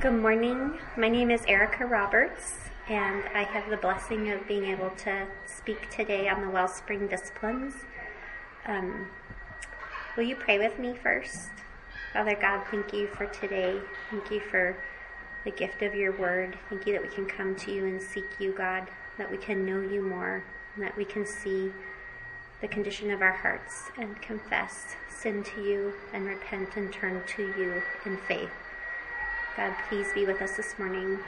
Good morning. My name is Erica Roberts, and I have the blessing of being able to speak today on the Wellspring Disciplines. Um, will you pray with me first? Father God, thank you for today. Thank you for the gift of your word. Thank you that we can come to you and seek you, God, that we can know you more, and that we can see the condition of our hearts and confess sin to you and repent and turn to you in faith. God, please be with us this morning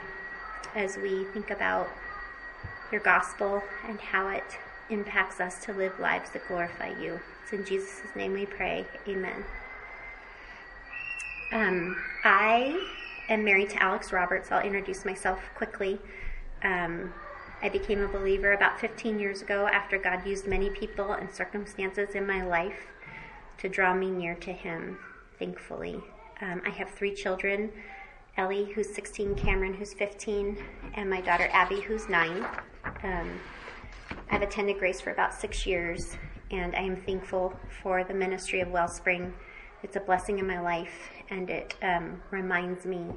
as we think about your gospel and how it impacts us to live lives that glorify you. It's in Jesus' name we pray. Amen. Um, I am married to Alex Roberts. I'll introduce myself quickly. Um, I became a believer about 15 years ago after God used many people and circumstances in my life to draw me near to Him, thankfully. Um, I have three children Ellie, who's 16, Cameron, who's 15, and my daughter Abby, who's 9. Um, I've attended Grace for about six years, and I am thankful for the ministry of Wellspring. It's a blessing in my life, and it um, reminds me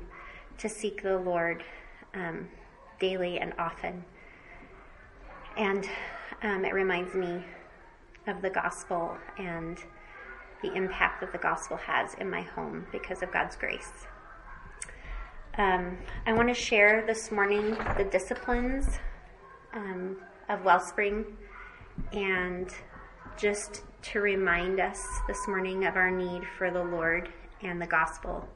to seek the Lord um, daily and often. And um, it reminds me of the gospel and the impact that the gospel has in my home because of God's grace. Um, I want to share this morning the disciplines um, of Wellspring and just to remind us this morning of our need for the Lord and the gospel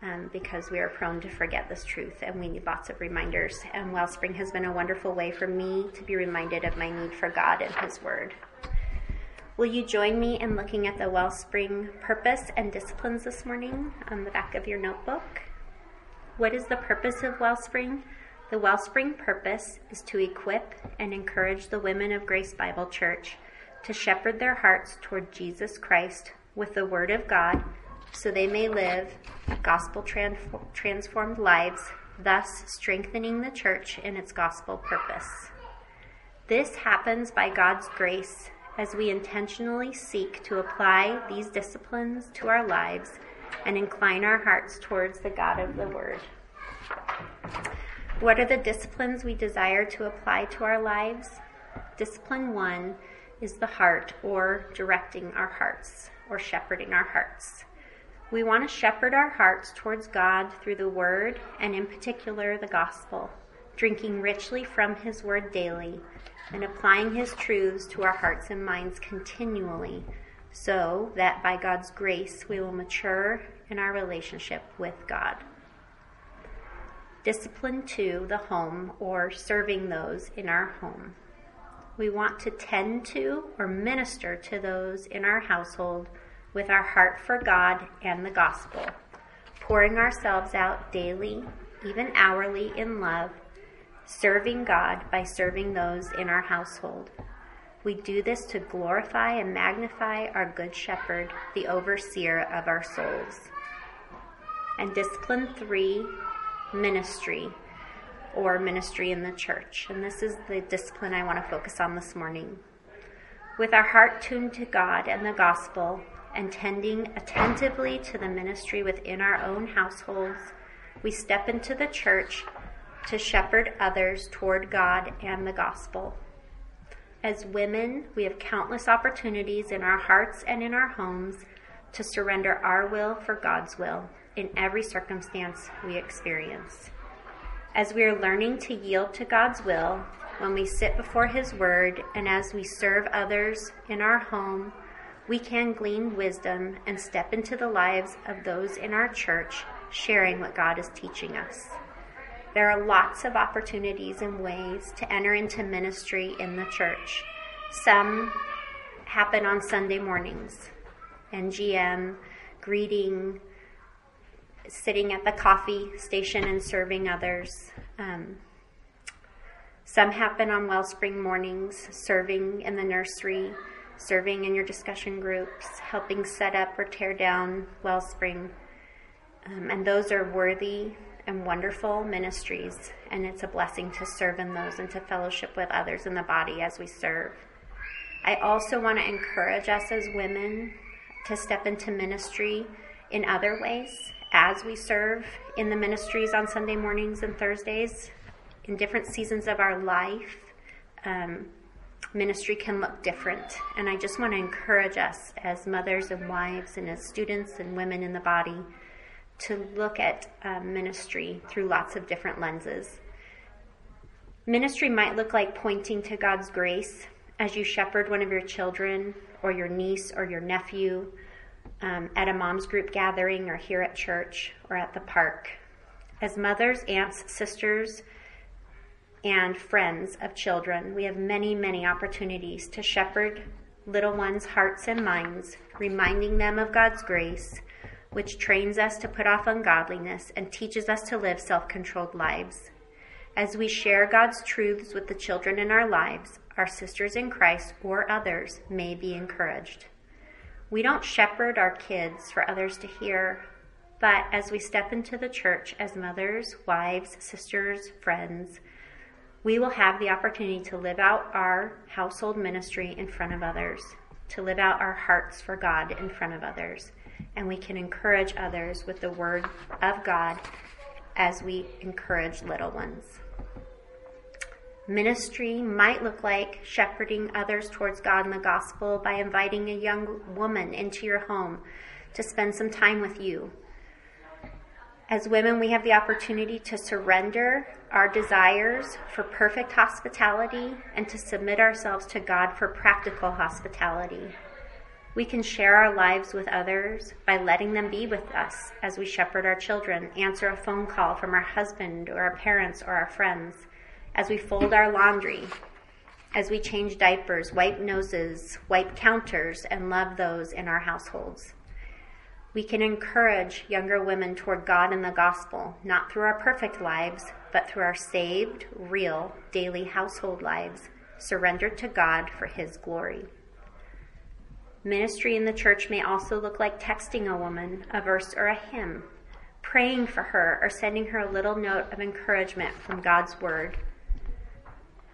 um, because we are prone to forget this truth and we need lots of reminders. And Wellspring has been a wonderful way for me to be reminded of my need for God and His Word. Will you join me in looking at the Wellspring purpose and disciplines this morning on the back of your notebook? What is the purpose of Wellspring? The Wellspring purpose is to equip and encourage the women of Grace Bible Church to shepherd their hearts toward Jesus Christ with the Word of God so they may live gospel transformed lives, thus strengthening the church in its gospel purpose. This happens by God's grace as we intentionally seek to apply these disciplines to our lives and incline our hearts towards the God of the Word. What are the disciplines we desire to apply to our lives? Discipline one is the heart, or directing our hearts, or shepherding our hearts. We want to shepherd our hearts towards God through the Word, and in particular, the Gospel, drinking richly from His Word daily, and applying His truths to our hearts and minds continually so that by God's grace we will mature in our relationship with God. Discipline two, the home, or serving those in our home. We want to tend to or minister to those in our household with our heart for God and the gospel, pouring ourselves out daily, even hourly, in love, serving God by serving those in our household. We do this to glorify and magnify our Good Shepherd, the overseer of our souls. And discipline three, ministry, or ministry in the church. And this is the discipline I want to focus on this morning. With our heart tuned to God and the gospel, and tending attentively to the ministry within our own households, we step into the church to shepherd others toward God and the gospel. As women, we have countless opportunities in our hearts and in our homes to surrender our will for God's will in every circumstance we experience. As we are learning to yield to God's will, when we sit before His Word, and as we serve others in our home, we can glean wisdom and step into the lives of those in our church, sharing what God is teaching us. There are lots of opportunities and ways to enter into ministry in the church. Some happen on Sunday mornings, NGM, greeting, sitting at the coffee station and serving others. Um, some happen on Wellspring mornings, serving in the nursery, serving in your discussion groups, helping set up or tear down Wellspring. Um, and those are worthy and wonderful ministries, and it's a blessing to serve in those and to fellowship with others in the body as we serve. I also want to encourage us as women to step into ministry in other ways as we serve in the ministries on Sunday mornings and Thursdays, in different seasons of our life, um, ministry can look different. And I just want to encourage us as mothers and wives and as students and women in the body to look at um, ministry through lots of different lenses. Ministry might look like pointing to God's grace as you shepherd one of your children or your niece or your nephew um, at a mom's group gathering or here at church or at the park. As mothers, aunts, sisters, and friends of children, we have many, many opportunities to shepherd little ones' hearts and minds, reminding them of God's grace, which trains us to put off ungodliness and teaches us to live self controlled lives. As we share God's truths with the children in our lives, our sisters in Christ or others may be encouraged. We don't shepherd our kids for others to hear, but as we step into the church as mothers, wives, sisters, friends, we will have the opportunity to live out our household ministry in front of others, to live out our hearts for God in front of others. And we can encourage others with the word of God as we encourage little ones. Ministry might look like shepherding others towards God and the gospel by inviting a young woman into your home to spend some time with you. As women, we have the opportunity to surrender our desires for perfect hospitality and to submit ourselves to God for practical hospitality. We can share our lives with others by letting them be with us as we shepherd our children, answer a phone call from our husband or our parents or our friends as we fold our laundry, as we change diapers, wipe noses, wipe counters, and love those in our households. We can encourage younger women toward God and the gospel, not through our perfect lives, but through our saved, real, daily household lives, surrendered to God for His glory. Ministry in the church may also look like texting a woman a verse or a hymn, praying for her, or sending her a little note of encouragement from God's Word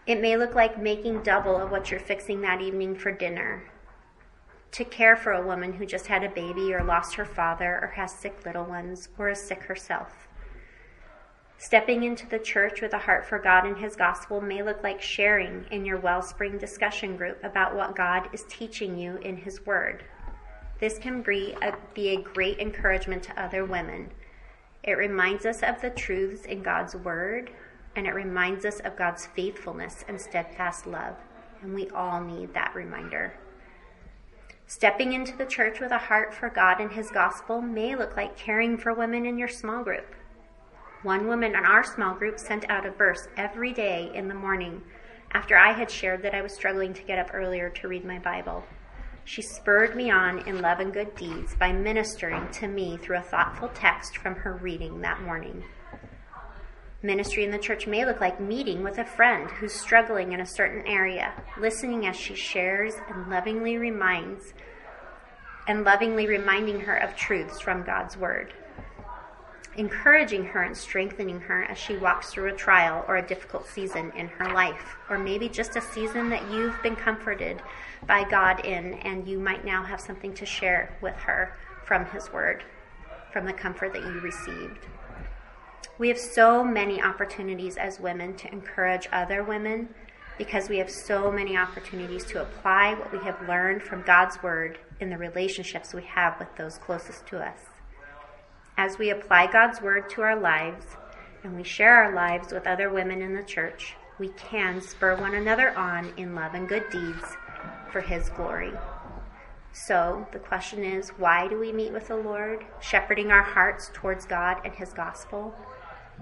it may look like making double of what you're fixing that evening for dinner. To care for a woman who just had a baby or lost her father or has sick little ones or is sick herself. Stepping into the church with a heart for God and His gospel may look like sharing in your Wellspring discussion group about what God is teaching you in His Word. This can be a, be a great encouragement to other women. It reminds us of the truths in God's Word and it reminds us of God's faithfulness and steadfast love. And we all need that reminder. Stepping into the church with a heart for God and His gospel may look like caring for women in your small group. One woman in our small group sent out a verse every day in the morning after I had shared that I was struggling to get up earlier to read my Bible. She spurred me on in love and good deeds by ministering to me through a thoughtful text from her reading that morning. Ministry in the church may look like meeting with a friend who's struggling in a certain area, listening as she shares and lovingly reminds and lovingly reminding her of truths from God's word. Encouraging her and strengthening her as she walks through a trial or a difficult season in her life, or maybe just a season that you've been comforted by God in, and you might now have something to share with her from His Word, from the comfort that you received. We have so many opportunities as women to encourage other women because we have so many opportunities to apply what we have learned from God's Word in the relationships we have with those closest to us. As we apply God's Word to our lives and we share our lives with other women in the church, we can spur one another on in love and good deeds for His glory. So the question is why do we meet with the Lord, shepherding our hearts towards God and His gospel?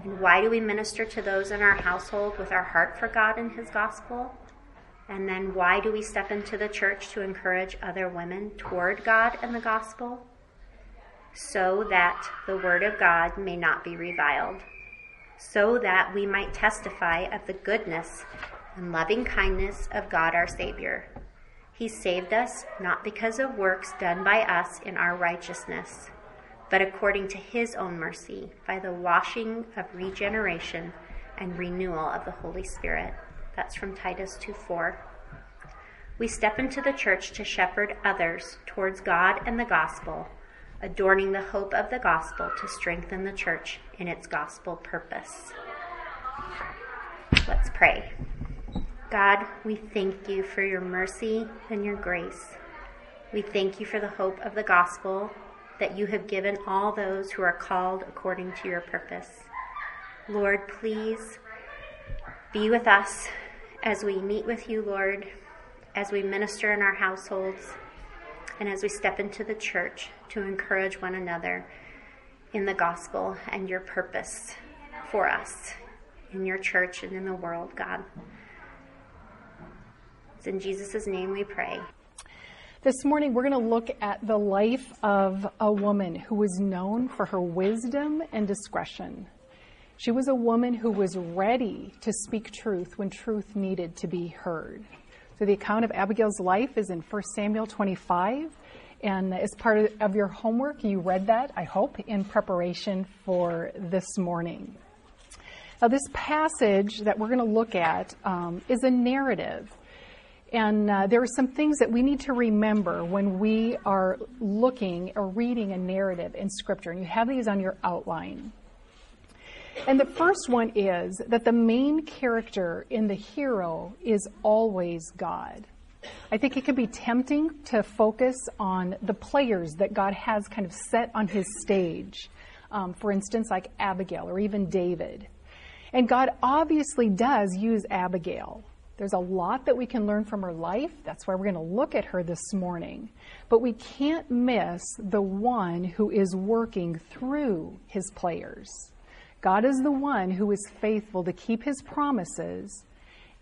And why do we minister to those in our household with our heart for God and His gospel? And then why do we step into the church to encourage other women toward God and the gospel? So that the word of God may not be reviled, so that we might testify of the goodness and loving kindness of God our Savior. He saved us not because of works done by us in our righteousness but according to his own mercy, by the washing of regeneration and renewal of the Holy Spirit. That's from Titus 2 4. We step into the church to shepherd others towards God and the gospel, adorning the hope of the gospel to strengthen the church in its gospel purpose. Let's pray. God, we thank you for your mercy and your grace. We thank you for the hope of the gospel that you have given all those who are called according to your purpose. Lord, please be with us as we meet with you, Lord, as we minister in our households, and as we step into the church to encourage one another in the gospel and your purpose for us in your church and in the world, God. It's in Jesus' name we pray. This morning, we're going to look at the life of a woman who was known for her wisdom and discretion. She was a woman who was ready to speak truth when truth needed to be heard. So, the account of Abigail's life is in 1 Samuel 25. And as part of your homework, you read that, I hope, in preparation for this morning. Now, this passage that we're going to look at um, is a narrative. And uh, there are some things that we need to remember when we are looking or reading a narrative in Scripture. And you have these on your outline. And the first one is that the main character in the hero is always God. I think it can be tempting to focus on the players that God has kind of set on his stage. Um, for instance, like Abigail or even David. And God obviously does use Abigail. There's a lot that we can learn from her life. That's why we're going to look at her this morning. But we can't miss the one who is working through his players. God is the one who is faithful to keep his promises,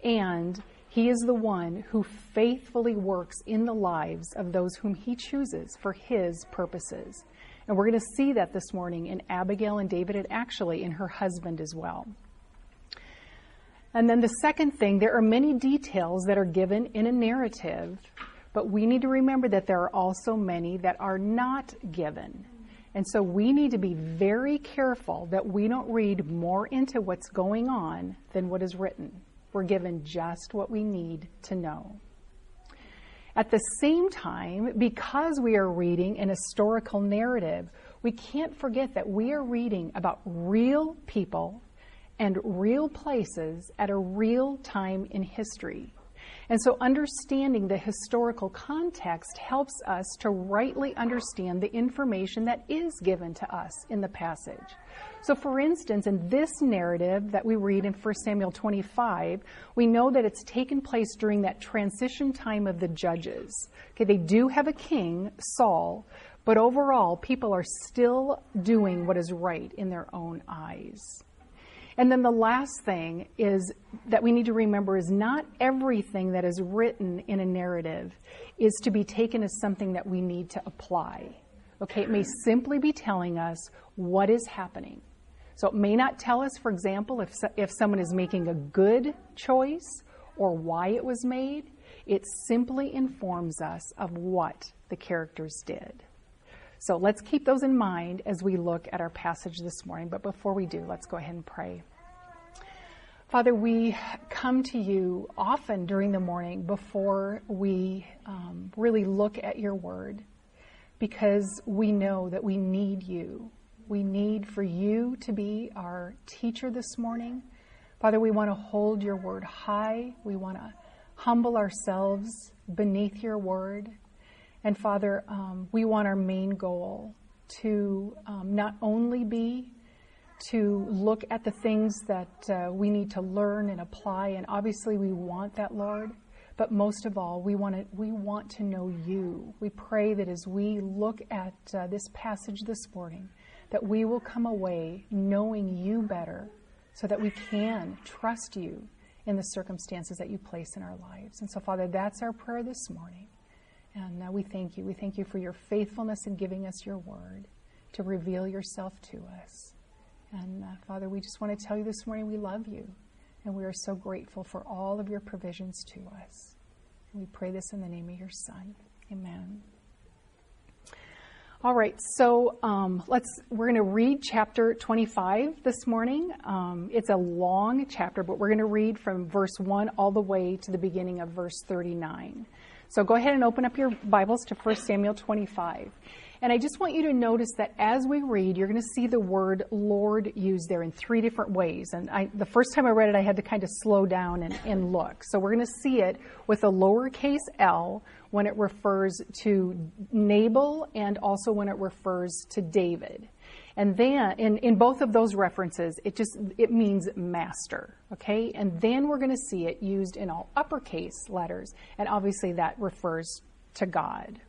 and he is the one who faithfully works in the lives of those whom he chooses for his purposes. And we're going to see that this morning in Abigail and David, and actually in her husband as well. And then the second thing, there are many details that are given in a narrative, but we need to remember that there are also many that are not given. And so we need to be very careful that we don't read more into what's going on than what is written. We're given just what we need to know. At the same time, because we are reading an historical narrative, we can't forget that we are reading about real people and real places at a real time in history. And so, understanding the historical context helps us to rightly understand the information that is given to us in the passage. So, for instance, in this narrative that we read in 1 Samuel 25, we know that it's taken place during that transition time of the judges. Okay, they do have a king, Saul, but overall, people are still doing what is right in their own eyes. And then the last thing is that we need to remember is not everything that is written in a narrative is to be taken as something that we need to apply. Okay, it may simply be telling us what is happening. So it may not tell us, for example, if, if someone is making a good choice or why it was made. It simply informs us of what the characters did. So let's keep those in mind as we look at our passage this morning. But before we do, let's go ahead and pray. Father, we come to you often during the morning before we um, really look at your word because we know that we need you. We need for you to be our teacher this morning. Father, we want to hold your word high. We want to humble ourselves beneath your word. And Father, um, we want our main goal to um, not only be to look at the things that uh, we need to learn and apply, and obviously we want that, Lord. But most of all, we want to we want to know you. We pray that as we look at uh, this passage this morning, that we will come away knowing you better so that we can trust you in the circumstances that you place in our lives. And so, Father, that's our prayer this morning. And uh, we thank you. We thank you for your faithfulness in giving us your word to reveal yourself to us. And uh, Father, we just want to tell you this morning we love you. And we are so grateful for all of your provisions to us. And we pray this in the name of your Son. Amen. All right, so um, let's. We're going to read chapter 25 this morning. Um, it's a long chapter, but we're going to read from verse 1 all the way to the beginning of verse 39. So go ahead and open up your Bibles to 1 Samuel 25. And I just want you to notice that as we read, you're going to see the word Lord used there in three different ways. And I, the first time I read it, I had to kind of slow down and, and look. So we're going to see it with a lowercase l when it refers to Nabal and also when it refers to David. And then in, in both of those references, it just it means master. Okay? And then we're going to see it used in all uppercase letters. And obviously that refers to God.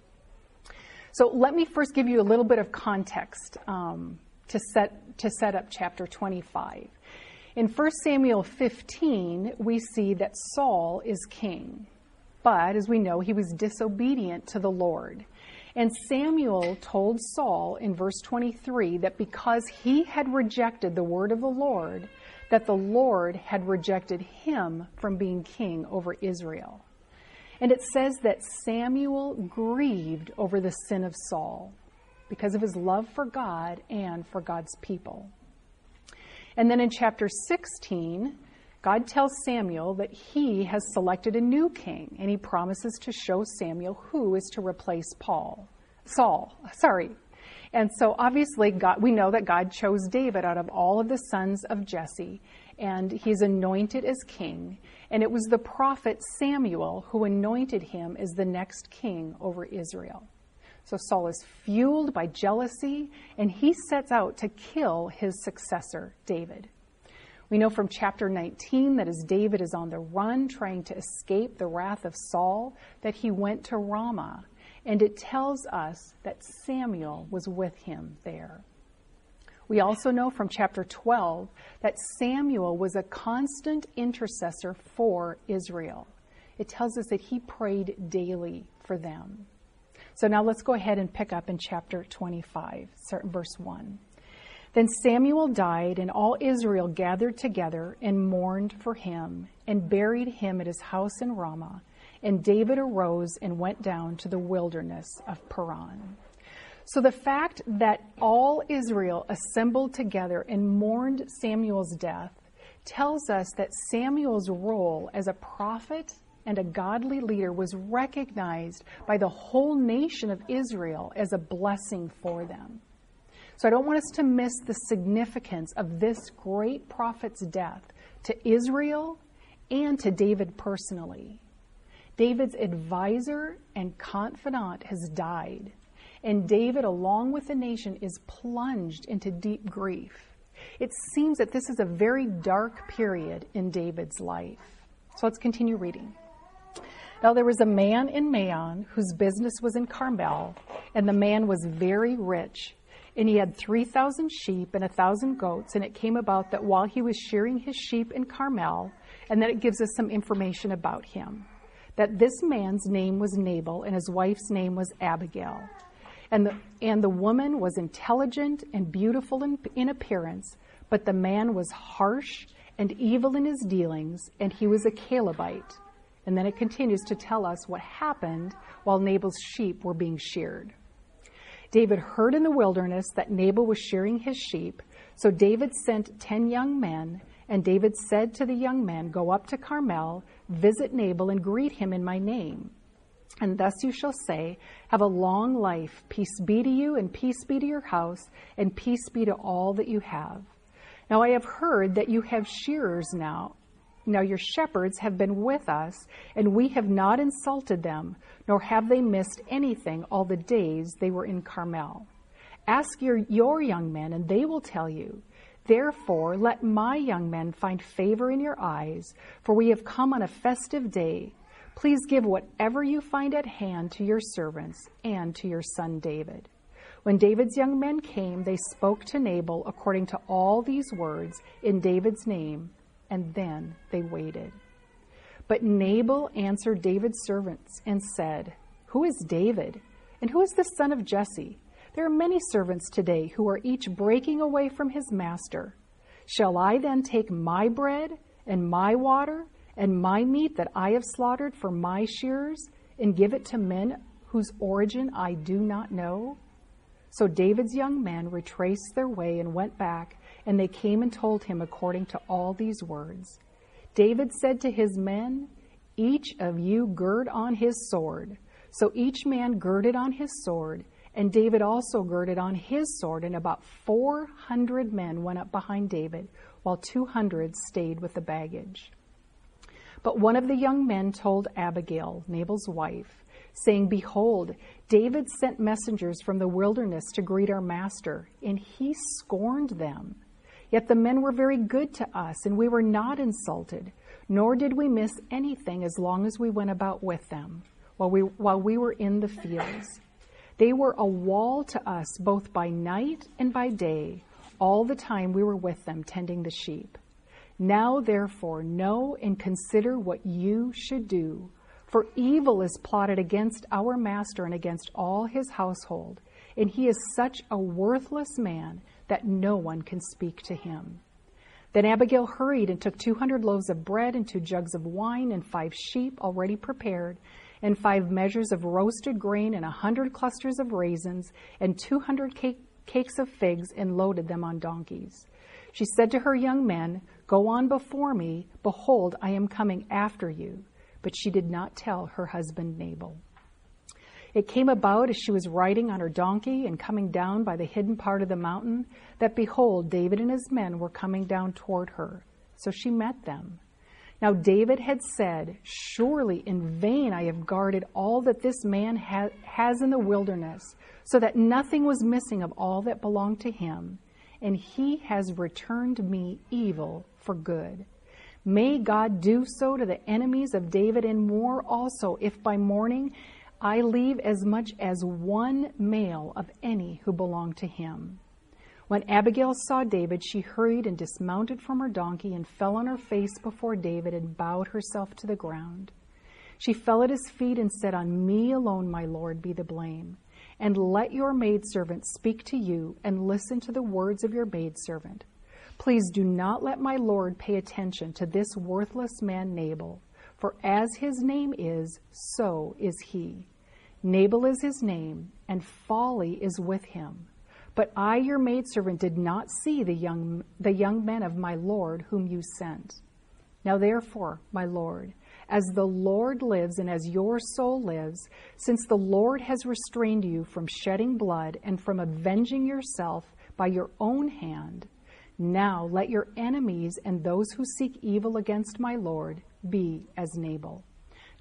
So let me first give you a little bit of context um, to set to set up chapter 25. In 1 Samuel 15, we see that Saul is king, but as we know, he was disobedient to the Lord. And Samuel told Saul in verse 23 that because he had rejected the word of the Lord, that the Lord had rejected him from being king over Israel. And it says that Samuel grieved over the sin of Saul because of his love for God and for God's people. And then in chapter 16, God tells Samuel that he has selected a new king, and he promises to show Samuel who is to replace Paul. Saul, sorry. And so obviously God, we know that God chose David out of all of the sons of Jesse, and he's anointed as king. And it was the prophet Samuel who anointed him as the next king over Israel. So Saul is fueled by jealousy, and he sets out to kill his successor, David. We know from chapter 19 that as David is on the run trying to escape the wrath of Saul, that he went to Ramah. And it tells us that Samuel was with him there. We also know from chapter 12 that Samuel was a constant intercessor for Israel. It tells us that he prayed daily for them. So now let's go ahead and pick up in chapter 25, verse 1. Then Samuel died, and all Israel gathered together and mourned for him, and buried him at his house in Ramah. And David arose and went down to the wilderness of Paran. So the fact that all Israel assembled together and mourned Samuel's death tells us that Samuel's role as a prophet and a godly leader was recognized by the whole nation of Israel as a blessing for them. So I don't want us to miss the significance of this great prophet's death to Israel and to David personally. David's advisor and confidant has died and David, along with the nation, is plunged into deep grief. It seems that this is a very dark period in David's life. So let's continue reading. Now there was a man in Maon whose business was in Carmel, and the man was very rich. And he had 3,000 sheep and a 1,000 goats. And it came about that while he was shearing his sheep in Carmel, and then it gives us some information about him, that this man's name was Nabal and his wife's name was Abigail. And the, and the woman was intelligent and beautiful in, in appearance, but the man was harsh and evil in his dealings, and he was a Calebite. And then it continues to tell us what happened while Nabal's sheep were being sheared. David heard in the wilderness that Nabal was shearing his sheep, so David sent ten young men, and David said to the young men, Go up to Carmel, visit Nabal, and greet him in my name. And thus you shall say, Have a long life, peace be to you, and peace be to your house, and peace be to all that you have. Now I have heard that you have shearers now. Now your shepherds have been with us, and we have not insulted them, nor have they missed anything all the days they were in Carmel. Ask your, your young men, and they will tell you. Therefore, let my young men find favor in your eyes, for we have come on a festive day. Please give whatever you find at hand to your servants and to your son David. When David's young men came, they spoke to Nabal according to all these words in David's name, and then they waited. But Nabal answered David's servants and said, Who is David? And who is the son of Jesse? There are many servants today who are each breaking away from his master. Shall I then take my bread and my water and my meat that I have slaughtered for my shearers, and give it to men whose origin I do not know? So David's young men retraced their way and went back, and they came and told him according to all these words. David said to his men, Each of you gird on his sword. So each man girded on his sword, And David also girded on his sword, and about 400 men went up behind David, while 200 stayed with the baggage. But one of the young men told Abigail, Nabal's wife, saying, Behold, David sent messengers from the wilderness to greet our master, and he scorned them. Yet the men were very good to us, and we were not insulted, nor did we miss anything as long as we went about with them, while we, while we were in the fields. They were a wall to us both by night and by day, all the time we were with them tending the sheep. Now, therefore, know and consider what you should do. For evil is plotted against our master and against all his household, and he is such a worthless man that no one can speak to him. Then Abigail hurried and took 200 loaves of bread and two jugs of wine and five sheep already prepared, and five measures of roasted grain and a hundred clusters of raisins and 200 cake, cakes of figs and loaded them on donkeys. She said to her young men, Go on before me. Behold, I am coming after you. But she did not tell her husband Nabal. It came about as she was riding on her donkey and coming down by the hidden part of the mountain that behold, David and his men were coming down toward her. So she met them. Now David had said, Surely in vain I have guarded all that this man ha- has in the wilderness, so that nothing was missing of all that belonged to him and he has returned me evil for good. May God do so to the enemies of David and more also, if by morning I leave as much as one male of any who belong to him. When Abigail saw David, she hurried and dismounted from her donkey and fell on her face before David and bowed herself to the ground. She fell at his feet and said, On me alone, my Lord, be the blame. And let your maidservant speak to you, and listen to the words of your maidservant. Please do not let my Lord pay attention to this worthless man Nabal, for as his name is, so is he. Nabal is his name, and folly is with him. But I, your maidservant, did not see the young, the young men of my Lord whom you sent. Now therefore, my Lord, as the Lord lives and as your soul lives, since the Lord has restrained you from shedding blood and from avenging yourself by your own hand, now let your enemies and those who seek evil against my Lord be as Nabal.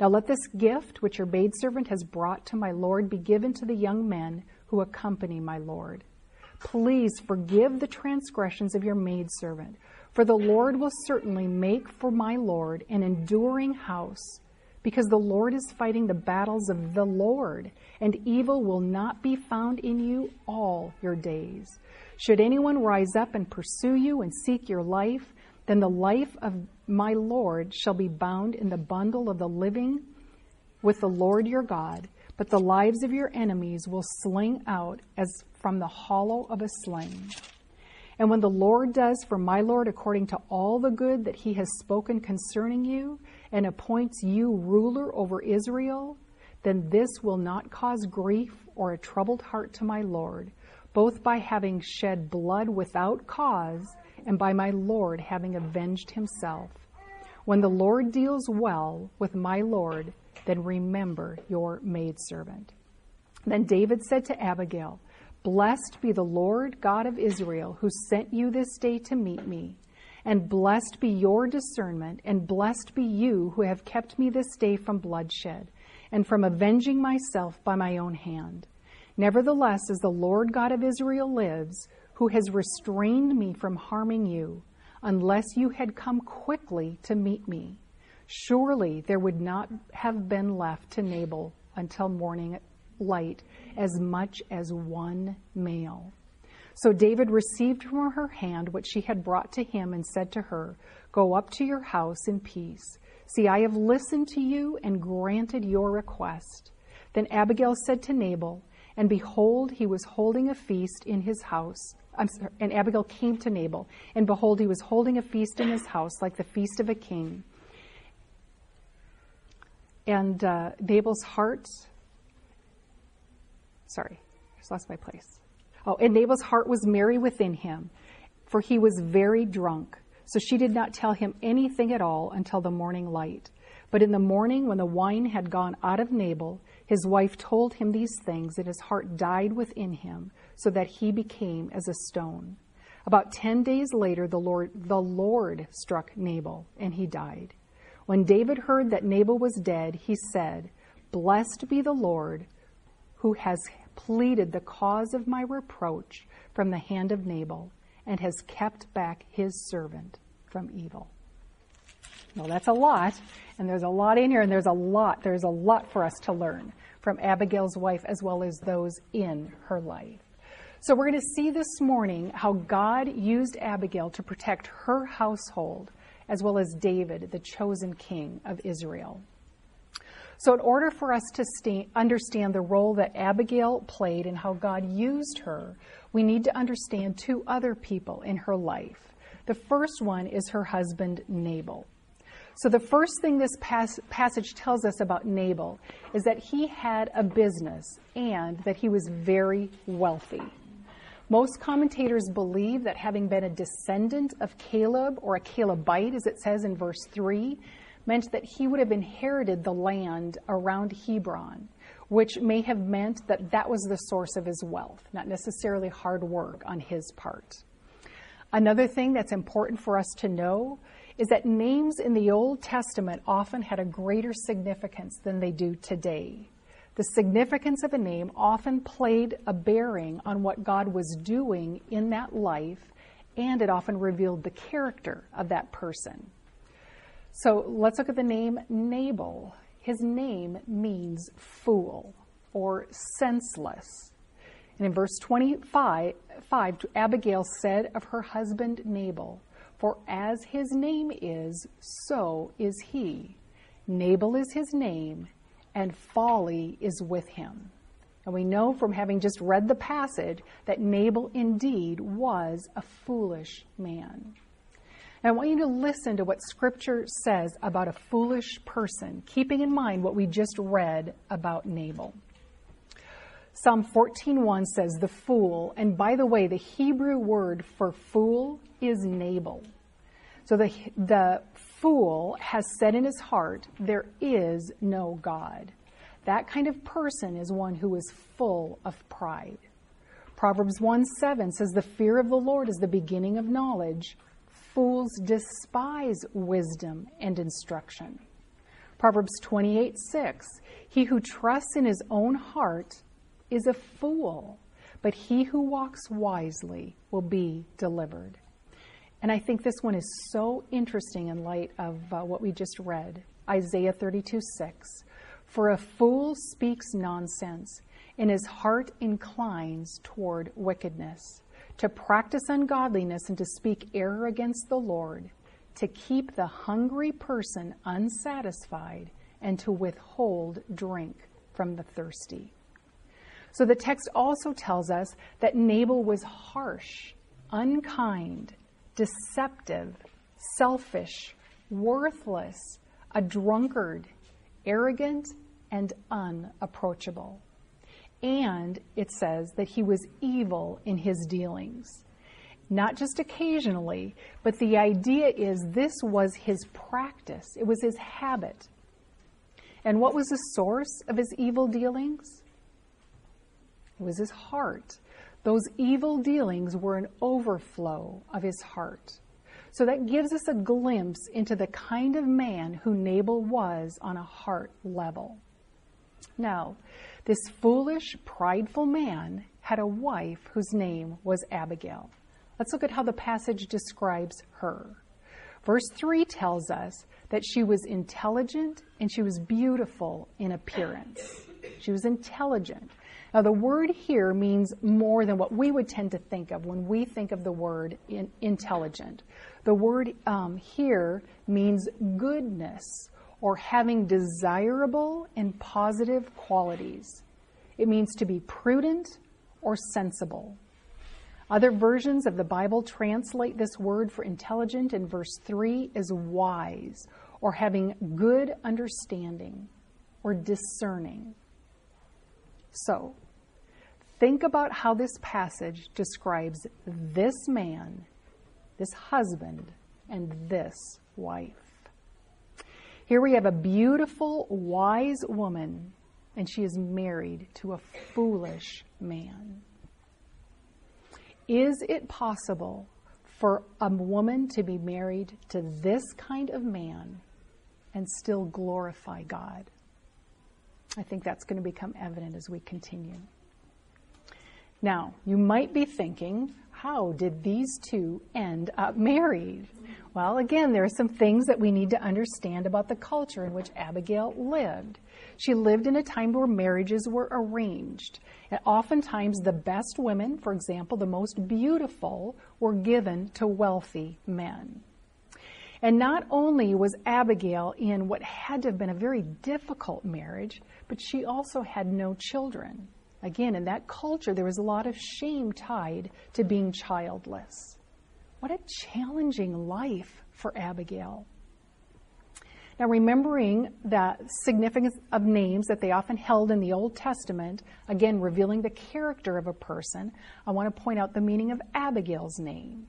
Now let this gift which your maidservant has brought to my Lord be given to the young men who accompany my Lord. Please forgive the transgressions of your maidservant for the Lord will certainly make for my Lord an enduring house, because the Lord is fighting the battles of the Lord, and evil will not be found in you all your days. Should anyone rise up and pursue you and seek your life, then the life of my Lord shall be bound in the bundle of the living with the Lord your God, but the lives of your enemies will sling out as from the hollow of a sling. And when the Lord does for my Lord according to all the good that he has spoken concerning you, and appoints you ruler over Israel, then this will not cause grief or a troubled heart to my Lord, both by having shed blood without cause and by my Lord having avenged himself. When the Lord deals well with my Lord, then remember your maidservant. Then David said to Abigail, Blessed be the Lord God of Israel, who sent you this day to meet me. And blessed be your discernment, and blessed be you who have kept me this day from bloodshed, and from avenging myself by my own hand. Nevertheless, as the Lord God of Israel lives, who has restrained me from harming you, unless you had come quickly to meet me, surely there would not have been left to Nabal until morning light as much as one male. So David received from her hand what she had brought to him and said to her, Go up to your house in peace. See, I have listened to you and granted your request. Then Abigail said to Nabal, and behold, he was holding a feast in his house. Sorry, and Abigail came to Nabal, and behold, he was holding a feast in his house, like the feast of a king. And uh, Nabal's heart Sorry, I just lost my place. Oh, and Nabal's heart was merry within him, for he was very drunk. So she did not tell him anything at all until the morning light. But in the morning, when the wine had gone out of Nabal, His wife told him these things, and his heart died within him, so that he became as a stone. About ten days later, the Lord, the Lord struck Nabal, and he died. When David heard that Nabal was dead, he said, Blessed be the Lord, who has pleaded the cause of my reproach from the hand of Nabal, and has kept back his servant from evil. Well, that's a lot, and there's a lot in here, and there's a lot, there's a lot for us to learn from Abigail's wife as well as those in her life. So we're going to see this morning how God used Abigail to protect her household as well as David, the chosen king of Israel. So, in order for us to st- understand the role that Abigail played and how God used her, we need to understand two other people in her life. The first one is her husband, Nabal. So, the first thing this pas- passage tells us about Nabal is that he had a business and that he was very wealthy. Most commentators believe that having been a descendant of Caleb, or a Calebite, as it says in verse 3, meant that he would have inherited the land around Hebron, which may have meant that that was the source of his wealth, not necessarily hard work on his part. Another thing that's important for us to know is that names in the Old Testament often had a greater significance than they do today. The significance of a name often played a bearing on what God was doing in that life, and it often revealed the character of that person. So let's look at the name Nabal. His name means fool or senseless. And in verse 25, Abigail said of her husband Nabal, for as his name is, so is he. Nabal is his name, and folly is with him. And we know from having just read the passage that Nabal indeed was a foolish man. I want you to listen to what Scripture says about a foolish person, keeping in mind what we just read about Nabal. Psalm 14:1 says, "The fool," and by the way, the Hebrew word for fool is Nabal. So the, the fool has said in his heart, There is no God. That kind of person is one who is full of pride. Proverbs 1 7 says, The fear of the Lord is the beginning of knowledge. Fools despise wisdom and instruction. Proverbs 28 6 He who trusts in his own heart is a fool, but he who walks wisely will be delivered. And I think this one is so interesting in light of uh, what we just read Isaiah 32 6. For a fool speaks nonsense, and his heart inclines toward wickedness, to practice ungodliness and to speak error against the Lord, to keep the hungry person unsatisfied, and to withhold drink from the thirsty. So the text also tells us that Nabal was harsh, unkind, deceptive, selfish, worthless, a drunkard, arrogant, and unapproachable. And it says that he was evil in his dealings. Not just occasionally, but the idea is this was his practice, it was his habit. And what was the source of his evil dealings? It was his heart. Those evil dealings were an overflow of his heart. So that gives us a glimpse into the kind of man who Nabal was on a heart level. Now, this foolish, prideful man had a wife whose name was Abigail. Let's look at how the passage describes her. Verse 3 tells us that she was intelligent and she was beautiful in appearance. She was intelligent. Now, the word here means more than what we would tend to think of when we think of the word in, intelligent. The word um, here means goodness or having desirable and positive qualities. It means to be prudent or sensible. Other versions of the Bible translate this word for intelligent in verse 3 as wise or having good understanding or discerning. So, think about how this passage describes this man, this husband, and this wife. Here we have a beautiful, wise woman and she is married to a foolish man. Is it possible for a woman to be married to this kind of man and still glorify God? I think that's going to become evident as we continue. Now, you might be thinking, how did these two end up married? Well, again, there are some things that we need to understand about the culture in which Abigail lived. She lived in a time where marriages were arranged. And oftentimes, the best women, for example, the most beautiful, were given to wealthy men. And not only was Abigail in what had to have been a very difficult marriage, but she also had no children. Again, in that culture, there was a lot of shame tied to being childless. What a challenging life for Abigail. Now, remembering the significance of names that they often held in the Old Testament, again, revealing the character of a person, I want to point out the meaning of Abigail's name,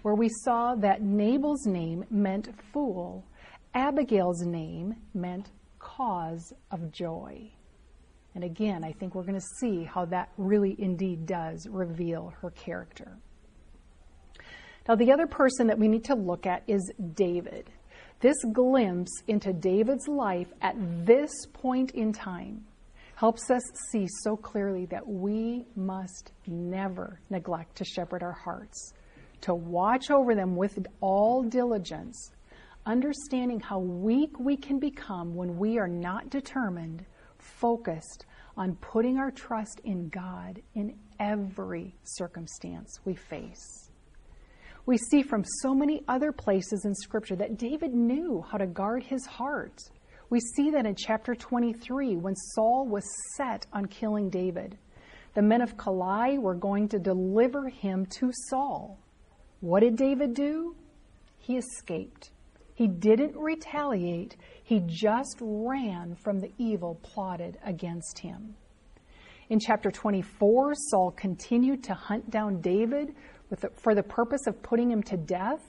where we saw that Nabal's name meant fool, Abigail's name meant cause of joy. And again, I think we're going to see how that really indeed does reveal her character. Now, the other person that we need to look at is David. This glimpse into David's life at this point in time helps us see so clearly that we must never neglect to shepherd our hearts, to watch over them with all diligence, understanding how weak we can become when we are not determined focused on putting our trust in God in every circumstance we face. We see from so many other places in Scripture that David knew how to guard his heart. We see that in chapter 23 when Saul was set on killing David. The men of Keilah were going to deliver him to Saul. What did David do? He escaped. He didn't retaliate, he just ran from the evil plotted against him. In chapter 24, Saul continued to hunt down David the, for the purpose of putting him to death.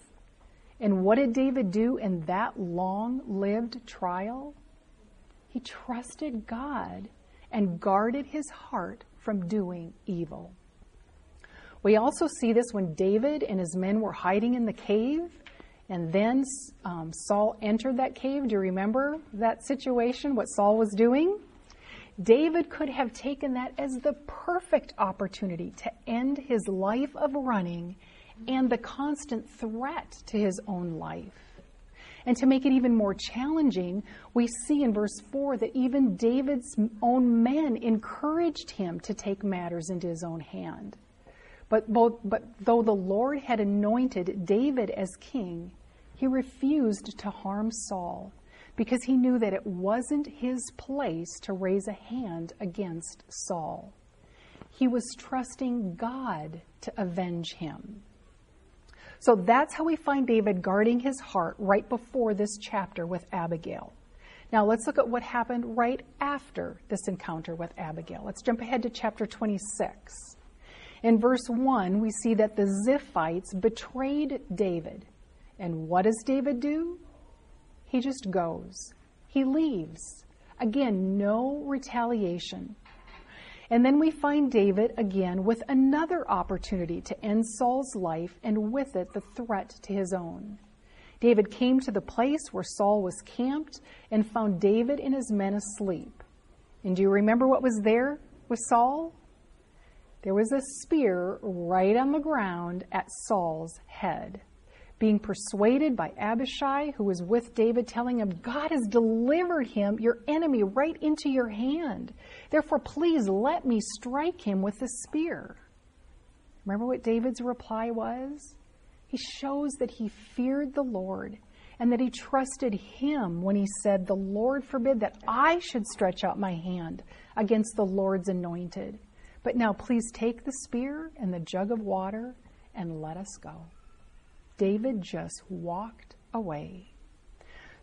And what did David do in that long lived trial? He trusted God and guarded his heart from doing evil. We also see this when David and his men were hiding in the cave and then um, Saul entered that cave. Do you remember that situation, what Saul was doing? David could have taken that as the perfect opportunity to end his life of running and the constant threat to his own life. And to make it even more challenging, we see in verse 4 that even David's own men encouraged him to take matters into his own hand. But, both, but though the Lord had anointed David as king, he refused to harm Saul because he knew that it wasn't his place to raise a hand against Saul. He was trusting God to avenge him. So that's how we find David guarding his heart right before this chapter with Abigail. Now let's look at what happened right after this encounter with Abigail. Let's jump ahead to chapter 26. In verse 1, we see that the Ziphites betrayed David. And what does David do? He just goes. He leaves. Again, no retaliation. And then we find David again with another opportunity to end Saul's life and with it the threat to his own. David came to the place where Saul was camped and found David and his men asleep. And do you remember what was there with Saul? There was a spear right on the ground at Saul's head. Being persuaded by Abishai, who was with David, telling him, God has delivered him, your enemy, right into your hand. Therefore, please let me strike him with the spear. Remember what David's reply was? He shows that he feared the Lord and that he trusted him when he said, The Lord forbid that I should stretch out my hand against the Lord's anointed. But now please take the spear and the jug of water and let us go. David just walked away.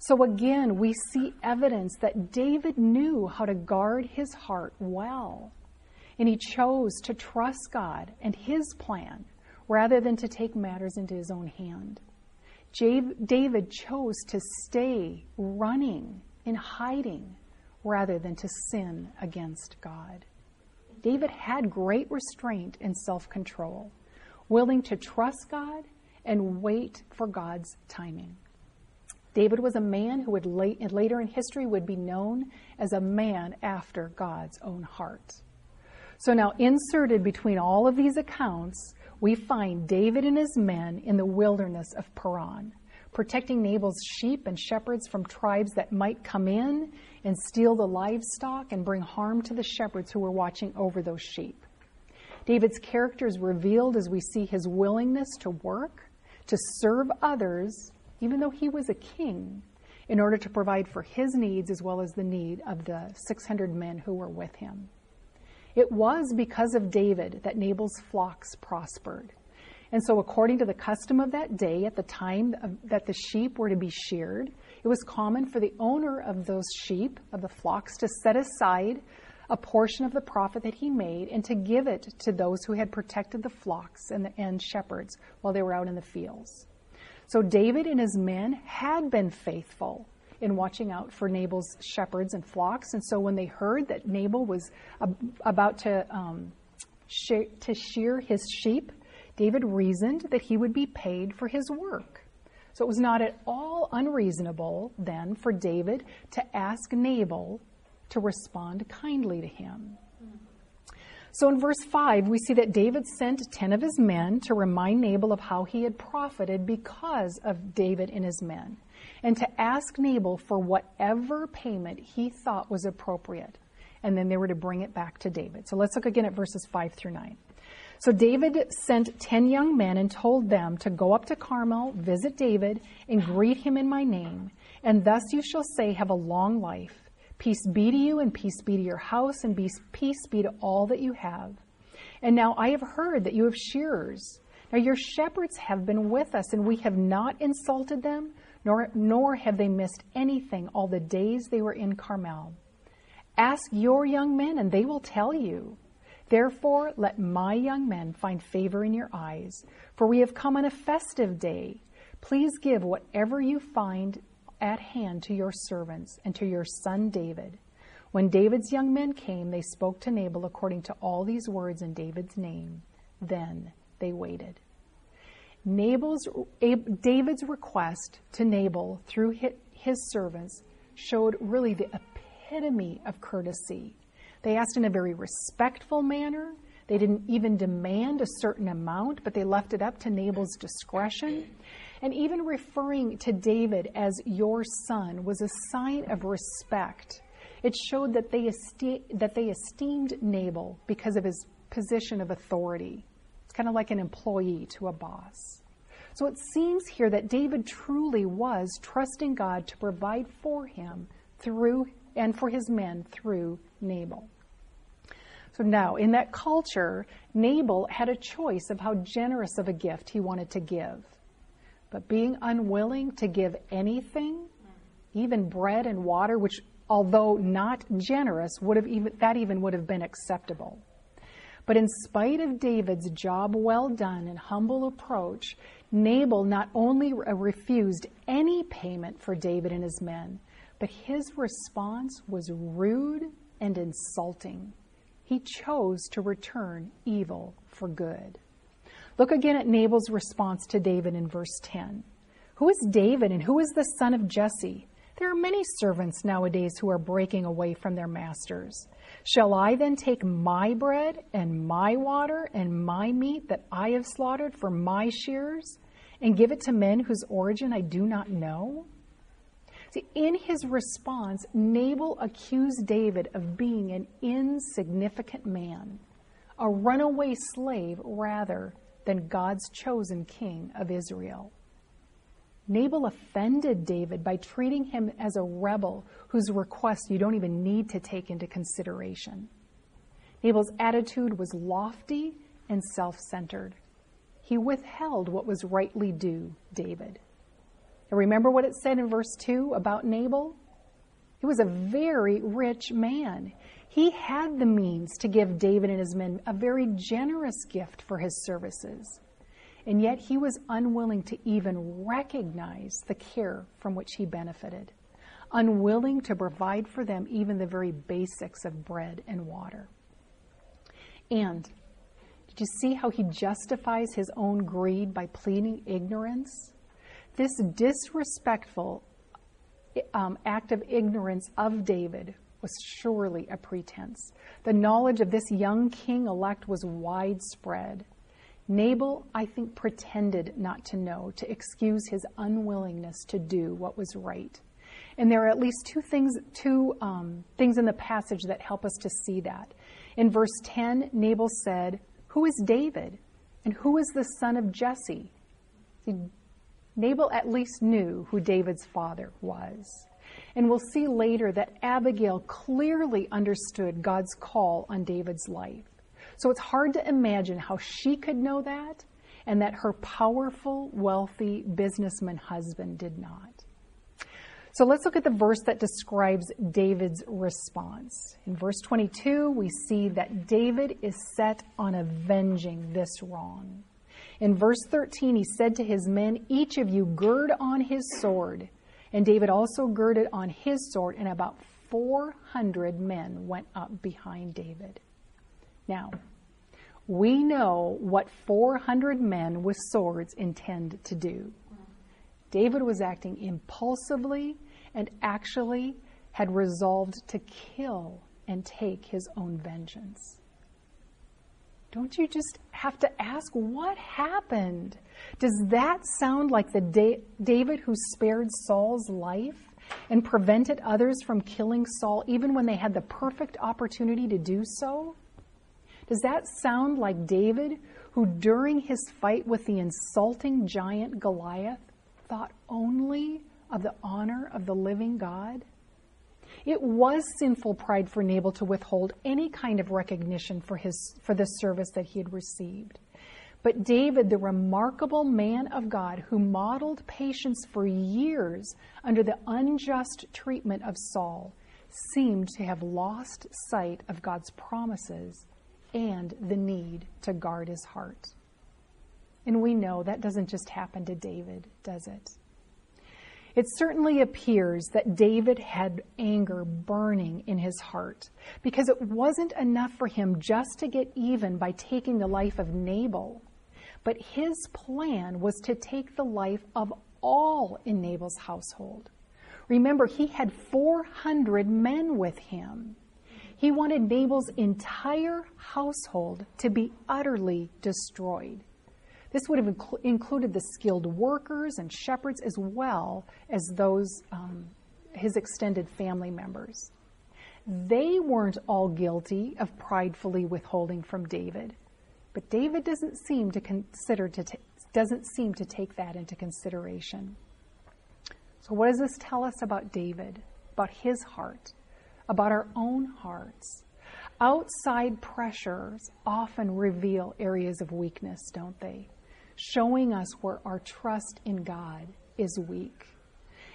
So again, we see evidence that David knew how to guard his heart well. And he chose to trust God and his plan rather than to take matters into his own hand. David chose to stay running in hiding rather than to sin against God. David had great restraint and self control, willing to trust God and wait for God's timing. David was a man who would late, later in history would be known as a man after God's own heart. So now inserted between all of these accounts, we find David and his men in the wilderness of Paran, protecting Nabal's sheep and shepherds from tribes that might come in and steal the livestock and bring harm to the shepherds who were watching over those sheep. David's character is revealed as we see his willingness to work, to serve others, even though he was a king, in order to provide for his needs as well as the need of the 600 men who were with him. It was because of David that Nabal's flocks prospered. And so, according to the custom of that day, at the time that the sheep were to be sheared, it was common for the owner of those sheep, of the flocks, to set aside a portion of the profit that he made and to give it to those who had protected the flocks and, the, and shepherds while they were out in the fields. So David and his men had been faithful in watching out for Nabal's shepherds and flocks. And so when they heard that Nabal was ab- about to, um, she- to shear his sheep, David reasoned that he would be paid for his work. So it was not at all unreasonable then for David to ask Nabal to respond kindly to him. So in verse 5, we see that David sent 10 of his men to remind Nabal of how he had profited because of David and his men, and to ask Nabal for whatever payment he thought was appropriate. And then they were to bring it back to David. So let's look again at verses 5 through 9. So David sent 10 young men and told them to go up to Carmel, visit David, and greet him in my name. And thus you shall say, Have a long life. Peace be to you, and peace be to your house, and peace be to all that you have. And now I have heard that you have shearers. Now your shepherds have been with us, and we have not insulted them, nor, nor have they missed anything all the days they were in Carmel. Ask your young men, and they will tell you. Therefore, let my young men find favor in your eyes, for we have come on a festive day. Please give whatever you find at hand to your servants and to your son David. When David's young men came, they spoke to Nabal according to all these words in David's name. Then they waited. Nabal's, David's request to Nabal through his servants showed really the epitome of courtesy. They asked in a very respectful manner. They didn't even demand a certain amount, but they left it up to Nabal's discretion. And even referring to David as your son was a sign of respect. It showed that they, that they esteemed Nabal because of his position of authority. It's kind of like an employee to a boss. So it seems here that David truly was trusting God to provide for him through and for his men through Nabal. So now, in that culture, Nabal had a choice of how generous of a gift he wanted to give. But being unwilling to give anything, even bread and water, which although not generous, would have even, that even would have been acceptable. But in spite of David's job well done and humble approach, Nabal not only uh, refused any payment for David and his men, but his response was rude and insulting. He chose to return evil for good. Look again at Nabal's response to David in verse 10. Who is David and who is the son of Jesse? There are many servants nowadays who are breaking away from their masters. Shall I then take my bread and my water and my meat that I have slaughtered for my shears and give it to men whose origin I do not know? See, in his response, Nabal accused David of being an insignificant man, a runaway slave rather than God's chosen king of Israel. Nabal offended David by treating him as a rebel whose request you don't even need to take into consideration. Nabal's attitude was lofty and self centered. He withheld what was rightly due David. And remember what it said in verse 2 about Nabal? He was a very rich man. He had the means to give David and his men a very generous gift for his services. And yet he was unwilling to even recognize the care from which he benefited. unwilling to provide for them even the very basics of bread and water. And did you see how he justifies his own greed by pleading ignorance? This disrespectful um, act of ignorance of David was surely a pretense. The knowledge of this young king elect was widespread. Nabal, I think, pretended not to know to excuse his unwillingness to do what was right. And there are at least two things, two um, things in the passage that help us to see that. In verse 10, Nabal said, Who is David? And who is the son of Jesse? Nabal at least knew who David's father was. And we'll see later that Abigail clearly understood God's call on David's life. So it's hard to imagine how she could know that and that her powerful, wealthy businessman husband did not. So let's look at the verse that describes David's response. In verse 22, we see that David is set on avenging this wrong. In verse 13, he said to his men, Each of you gird on his sword. And David also girded on his sword, and about 400 men went up behind David. Now, we know what 400 men with swords intend to do. David was acting impulsively and actually had resolved to kill and take his own vengeance. Don't you just have to ask what happened? Does that sound like the da- David who spared Saul's life and prevented others from killing Saul even when they had the perfect opportunity to do so? Does that sound like David who, during his fight with the insulting giant Goliath, thought only of the honor of the living God? It was sinful pride for Nabal to withhold any kind of recognition for, his, for the service that he had received. But David, the remarkable man of God who modeled patience for years under the unjust treatment of Saul, seemed to have lost sight of God's promises and the need to guard his heart. And we know that doesn't just happen to David, does it? It certainly appears that David had anger burning in his heart because it wasn't enough for him just to get even by taking the life of Nabal, but his plan was to take the life of all in Nabal's household. Remember, he had 400 men with him. He wanted Nabal's entire household to be utterly destroyed. This would have inc- included the skilled workers and shepherds as well as those, um, his extended family members. They weren't all guilty of pridefully withholding from David, but David doesn't seem to consider to t- doesn't seem to take that into consideration. So what does this tell us about David, about his heart, about our own hearts? Outside pressures often reveal areas of weakness, don't they? Showing us where our trust in God is weak.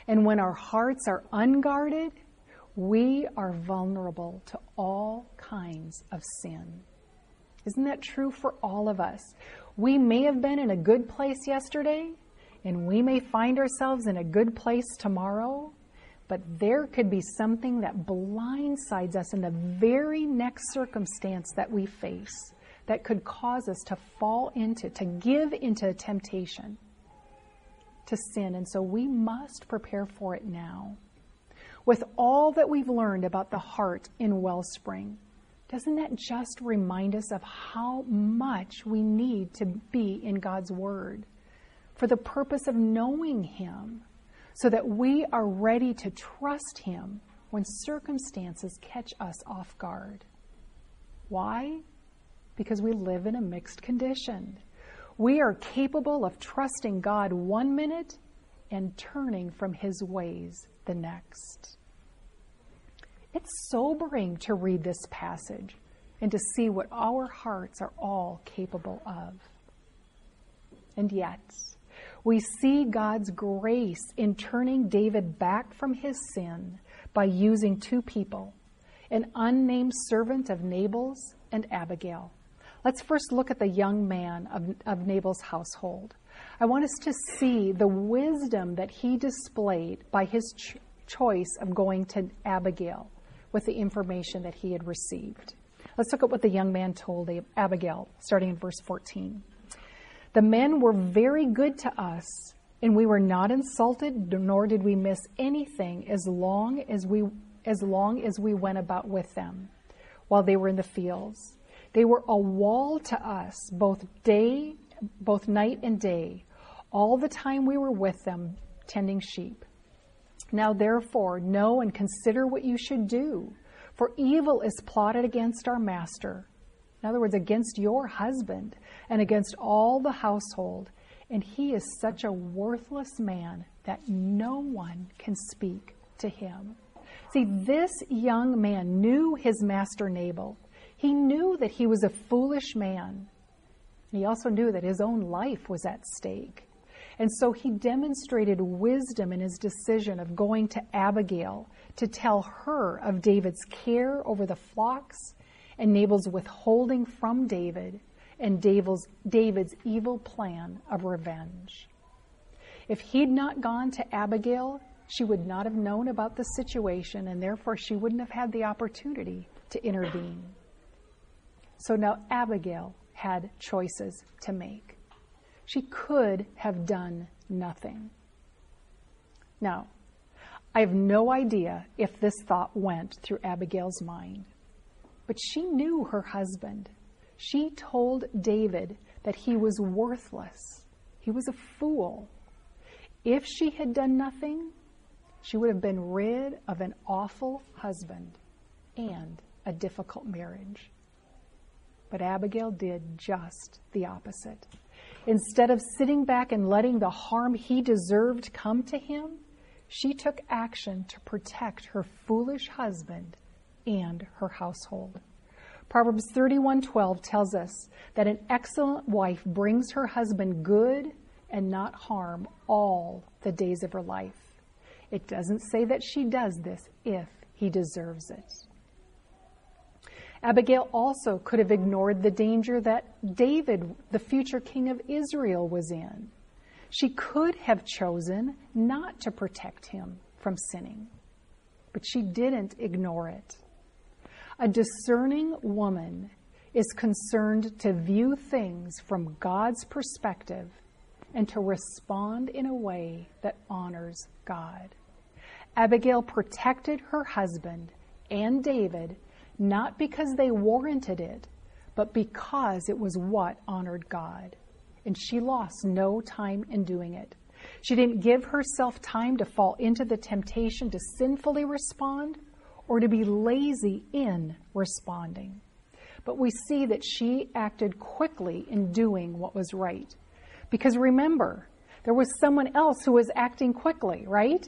And when our hearts are unguarded, we are vulnerable to all kinds of sin. Isn't that true for all of us? We may have been in a good place yesterday, and we may find ourselves in a good place tomorrow, but there could be something that blindsides us in the very next circumstance that we face that could cause us to fall into, to give into temptation, to sin. And so we must prepare for it now. With all that we've learned about the heart in Wellspring, doesn't that just remind us of how much we need to be in God's Word for the purpose of knowing Him so that we are ready to trust Him when circumstances catch us off guard? Why? Because we live in a mixed condition. We are capable of trusting God one minute and turning from his ways the next. It's sobering to read this passage and to see what our hearts are all capable of. And yet, we see God's grace in turning David back from his sin by using two people an unnamed servant of Nabal's and Abigail. Let's first look at the young man of, of Nabal's household. I want us to see the wisdom that he displayed by his, choice of going to Abigail with the information that he had received. Let's look at what the young man told Abigail, starting in verse 14. The men were very good to us, and we were not insulted, nor did we miss anything as long as we as long as we went about with them while they were in the fields. They were a wall to us both day both night and day, all the time we were with them tending sheep. Now therefore know and consider what you should do, for evil is plotted against our master. In other words, against your husband and against all the household. And he is such a worthless man that no one can speak to him. See, this young man knew his master Nabal. He knew that he was a foolish man. He also knew that his own life was at stake. And so he demonstrated wisdom in his decision of going to Abigail to tell her of David's care over the flocks and Nabal's withholding from David and David's, David's evil plan of revenge. If he'd not gone to Abigail, she would not have known about the situation and therefore she wouldn't have had the opportunity to intervene. So now Abigail had choices to make. She could have done nothing. Now, I have no idea if this thought went through Abigail's mind, but she knew her husband. She told David that he was worthless. He was a fool. If she had done nothing, she would have been rid of an awful husband and a difficult marriage. But Abigail did just the opposite. Instead of sitting back and letting the harm he deserved come to him, she took action to protect her foolish husband and her household. Proverbs 31:12 tells us that an excellent wife brings her husband good and not harm all the days of her life. It doesn't say that she does this if he deserves it. Abigail also could have ignored the danger that David, the future king of Israel, was in. She could have chosen not to protect him from sinning, but she didn't ignore it. A discerning woman is concerned to view things from God's perspective and to respond in a way that honors God. Abigail protected her husband and David not because they warranted it, but because it was what honored God. And she lost no time in doing it. She didn't give herself time to fall into the temptation to sinfully respond or to be lazy in responding. But we see that she acted quickly in doing what was right. Because remember, there was someone else who was acting quickly, right?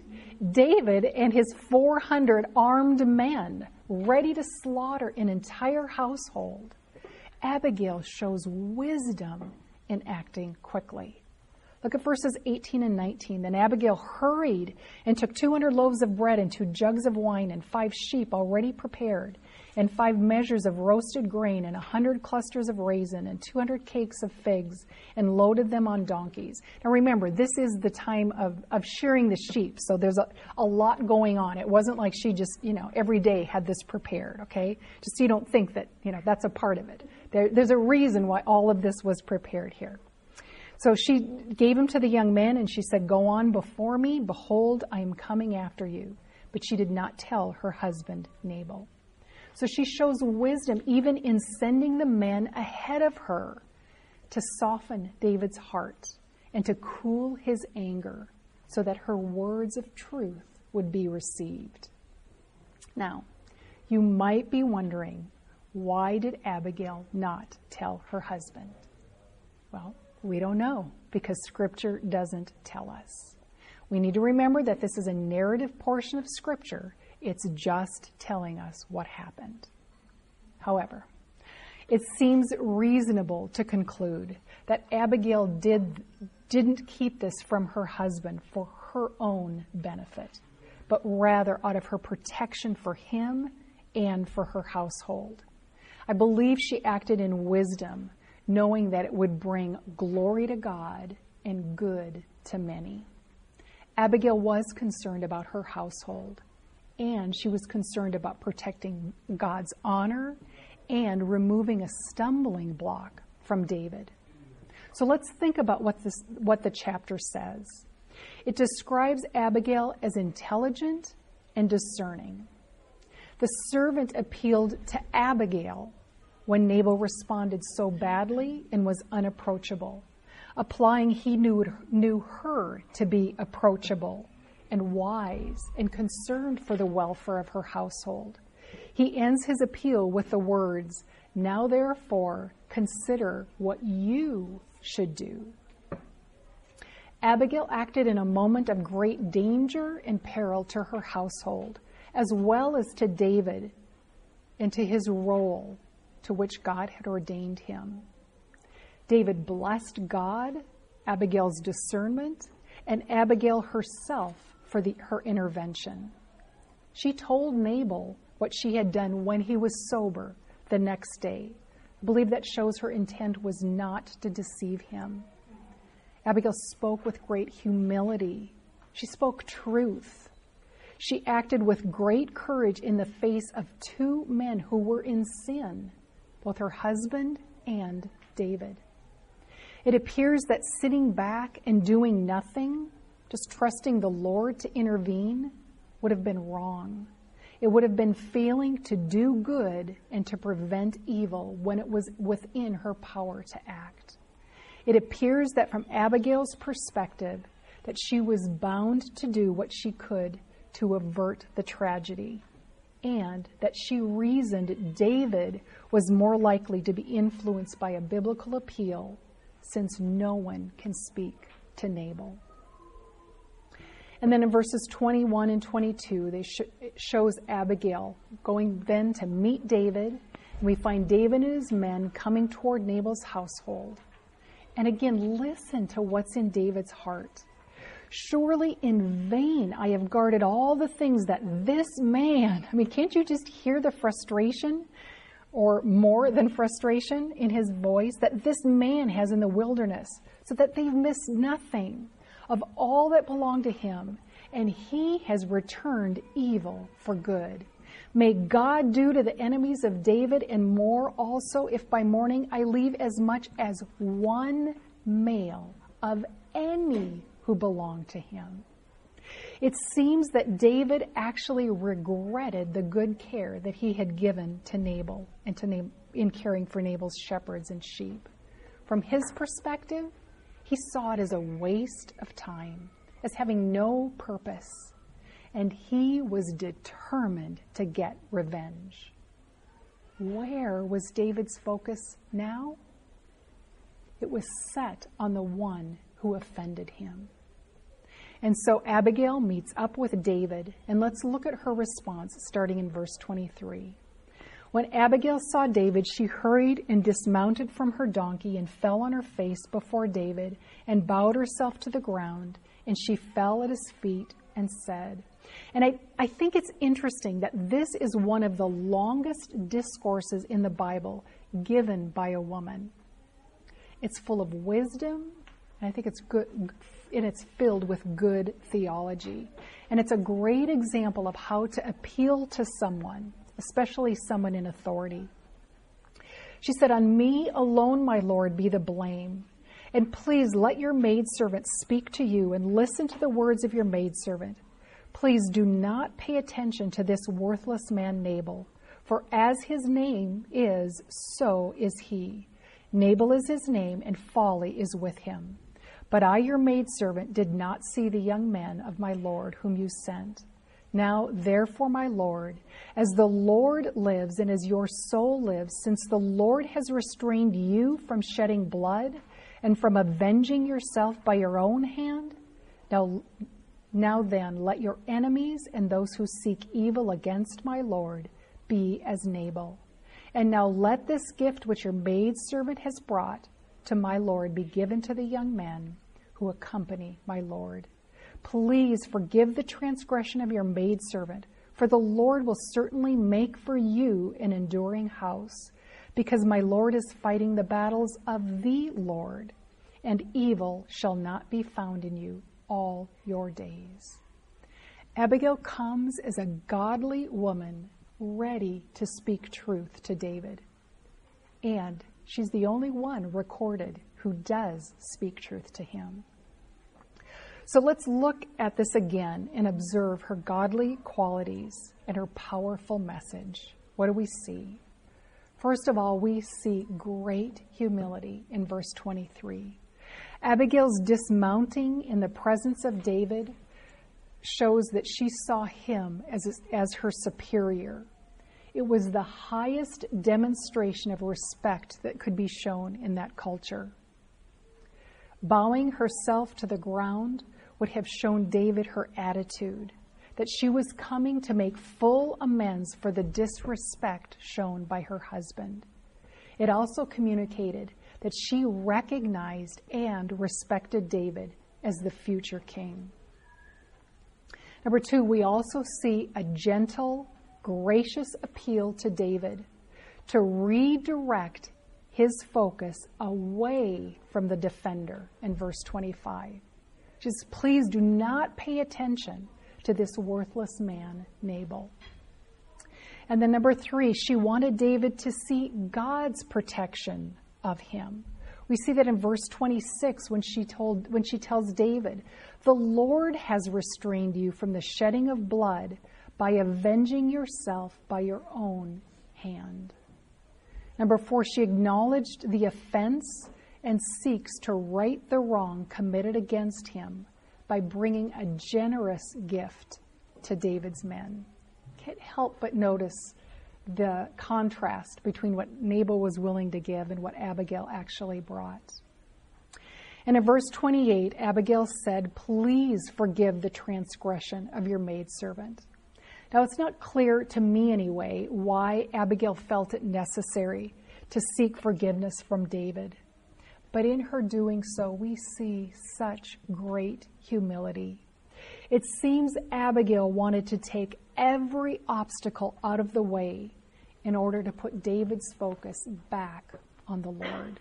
David and his 400 armed men ready to slaughter an entire household. Abigail shows wisdom in acting quickly. Look at verses 18 and 19. Then Abigail hurried and took 200 loaves of bread and two jugs of wine and five sheep already prepared and five measures of roasted grain and a hundred clusters of raisin and 200 cakes of figs and loaded them on donkeys. Now remember, this is the time of, of shearing the sheep. So there's a, a lot going on. It wasn't like she just, you know, every day had this prepared, okay? Just so you don't think that, you know, that's a part of it. There, there's a reason why all of this was prepared here. So she gave him to the young man and she said, Go on before me. Behold, I am coming after you. But she did not tell her husband, Nabal. So she shows wisdom even in sending the men ahead of her to soften David's heart and to cool his anger so that her words of truth would be received. Now, you might be wondering, why did Abigail not tell her husband? Well, we don't know because Scripture doesn't tell us. We need to remember that this is a narrative portion of Scripture. It's just telling us what happened. However, it seems reasonable to conclude that Abigail did, didn't keep this from her husband for her own benefit, but rather out of her protection for him and for her household. I believe she acted in wisdom knowing that it would bring glory to God and good to many. Abigail was concerned about her household, and she was concerned about protecting God's honor and removing a stumbling block from David. So let's think about what, this, what the chapter says. It describes Abigail as intelligent and discerning. The servant appealed to Abigail when Nabal responded so badly and was unapproachable, applying he knew, knew her to be approachable and wise and concerned for the welfare of her household. He ends his appeal with the words, Now therefore consider what you should do. Abigail acted in a moment of great danger and peril to her household, as well as to David and to his role to which God had ordained him. David blessed God, Abigail's discernment, and Abigail herself for the, her intervention. She told Nabal what she had done when he was sober the next day. I believe that shows her intent was not to deceive him. Abigail spoke with great humility. She spoke truth. She acted with great courage in the face of two men who were in sin, both her husband and David. It appears that sitting back and doing nothing, just trusting the Lord to intervene, would have been wrong. It would have been failing to do good and to prevent evil when it was within her power to act. It appears that from Abigail's perspective, that she was bound to do what she could to avert the tragedy, and that she reasoned David was more likely to be influenced by a biblical appeal since no one can speak to Nabal. And then in verses 21 and 22, they sh- shows Abigail going then to meet David. And we find David and his men coming toward Nabal's household. And again, listen to what's in David's heart. Surely in vain I have guarded all the things that this man, I mean, can't you just hear the frustration or more than frustration in his voice that this man has in the wilderness so that they've missed nothing of all that belonged to him and he has returned evil for good. May God do to the enemies of David and more also if by morning I leave as much as one male of any who belong to him. It seems that David actually regretted the good care that he had given to Nabal and to Nab- in caring for Nabal's shepherds and sheep. From his perspective, he saw it as a waste of time, as having no purpose and he was determined to get revenge. Where was David's focus now? It was set on the one who offended him. And so Abigail meets up with David, and let's look at her response starting in verse 23. When Abigail saw David, she hurried and dismounted from her donkey and fell on her face before David and bowed herself to the ground, and she fell at his feet and said, and I, I think it's interesting that this is one of the longest discourses in the Bible given by a woman. It's full of wisdom, and I think it's good, and it's filled with good theology. And it's a great example of how to appeal to someone, especially someone in authority. She said, On me alone, my Lord, be the blame. And please let your maidservant speak to you and listen to the words of your maidservant. Please do not pay attention to this worthless man Nabal, for as his name is, so is he. Nabal is his name, and folly is with him. But I, your maidservant, did not see the young men of my Lord whom you sent. Now, therefore, my Lord, as the Lord lives and as your soul lives, since the Lord has restrained you from shedding blood and from avenging yourself by your own hand, now now then, let your enemies and those who seek evil against my Lord be as Nabal. And now let this gift which your maidservant has brought to my Lord be given to the young men who accompany my Lord. Please forgive the transgression of your maidservant, for the Lord will certainly make for you an enduring house, because my Lord is fighting the battles of the Lord, and evil shall not be found in you all your days. Abigail comes as a godly woman ready to speak truth to David. And she's the only one recorded who does speak truth to him. So let's look at this again and observe her godly qualities and her powerful message. What do we see? First of all, we see great humility in verse 23. Abigail's dismounting in the presence of David shows that she saw him as, as her superior. It was the highest demonstration of respect that could be shown in that culture. Bowing herself to the ground would have shown David her attitude, that she was coming to make full amends for the disrespect shown by her husband. It also communicated that she recognized and respected David as the future king. Number two, we also see a gentle, gracious appeal to David to redirect his focus away from the defender in verse 25. Just please do not pay attention to this worthless man, Nabal. And then number three, she wanted David to see God's protection of him. We see that in verse 26 when she told when she tells David, "The Lord has restrained you from the shedding of blood by avenging yourself by your own hand." Number 4, she acknowledged the offense and seeks to right the wrong committed against him by bringing a generous gift to David's men. Can't help but notice the contrast between what Nabal was willing to give and what Abigail actually brought. And in verse 28, Abigail said, Please forgive the transgression of your maidservant. Now, it's not clear to me anyway why Abigail felt it necessary to seek forgiveness from David. But in her doing so, we see such great humility. It seems Abigail wanted to take every obstacle out of the way in order to put David's focus back on the Lord.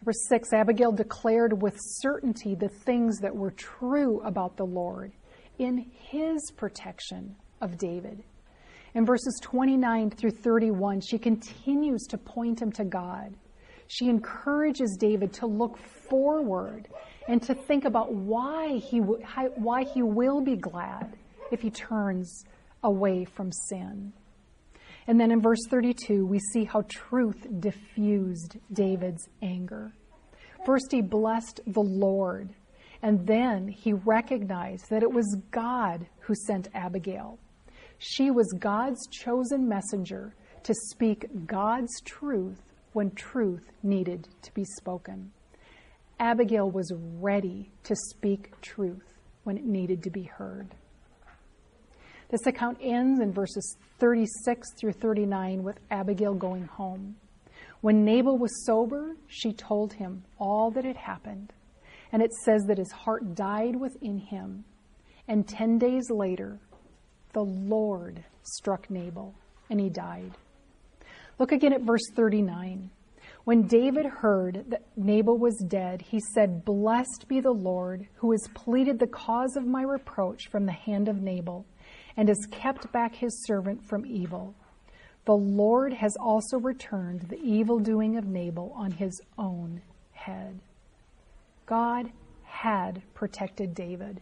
Number six, Abigail declared with certainty the things that were true about the Lord in his protection of David. In verses 29 through 31, she continues to point him to God. She encourages David to look forward and to think about why he, why he will be glad if he turns away from sin. And then in verse 32, we see how truth diffused David's anger. First, he blessed the Lord, and then he recognized that it was God who sent Abigail. She was God's chosen messenger to speak God's truth when truth needed to be spoken. Abigail was ready to speak truth when it needed to be heard. This account ends in verses 36 through 39 with Abigail going home. When Nabal was sober, she told him all that had happened. And it says that his heart died within him. And 10 days later, the Lord struck Nabal, and he died. Look again at verse 39. When David heard that Nabal was dead, he said, Blessed be the Lord, who has pleaded the cause of my reproach from the hand of Nabal and has kept back his servant from evil. The Lord has also returned the evil doing of Nabal on his own head. God had protected David